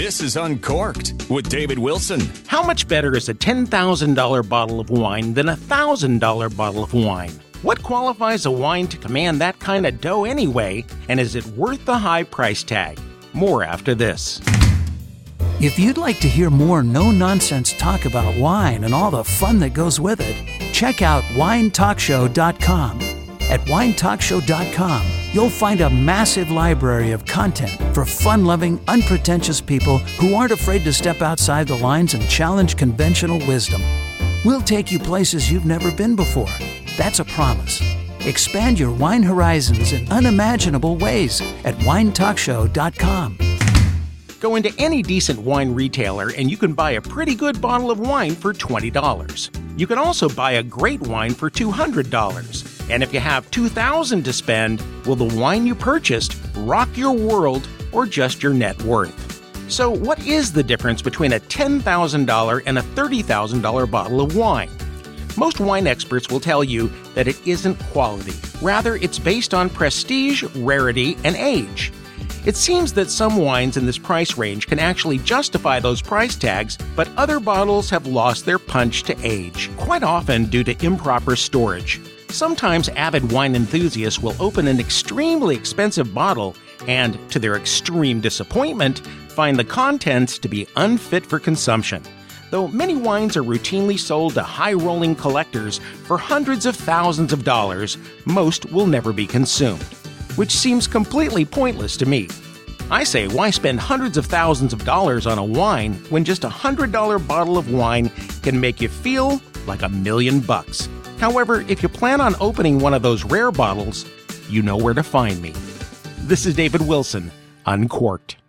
This is Uncorked with David Wilson. How much better is a $10,000 bottle of wine than a $1,000 bottle of wine? What qualifies a wine to command that kind of dough anyway, and is it worth the high price tag? More after this. If you'd like to hear more no nonsense talk about wine and all the fun that goes with it, check out winetalkshow.com. At winetalkshow.com, you'll find a massive library of content for fun loving, unpretentious people who aren't afraid to step outside the lines and challenge conventional wisdom. We'll take you places you've never been before. That's a promise. Expand your wine horizons in unimaginable ways at winetalkshow.com. Go into any decent wine retailer and you can buy a pretty good bottle of wine for $20. You can also buy a great wine for $200. And if you have 2000 to spend, will the wine you purchased rock your world or just your net worth? So, what is the difference between a $10,000 and a $30,000 bottle of wine? Most wine experts will tell you that it isn't quality. Rather, it's based on prestige, rarity, and age. It seems that some wines in this price range can actually justify those price tags, but other bottles have lost their punch to age, quite often due to improper storage. Sometimes avid wine enthusiasts will open an extremely expensive bottle and, to their extreme disappointment, find the contents to be unfit for consumption. Though many wines are routinely sold to high rolling collectors for hundreds of thousands of dollars, most will never be consumed, which seems completely pointless to me. I say, why spend hundreds of thousands of dollars on a wine when just a $100 bottle of wine can make you feel like a million bucks? However, if you plan on opening one of those rare bottles, you know where to find me. This is David Wilson, Uncorked.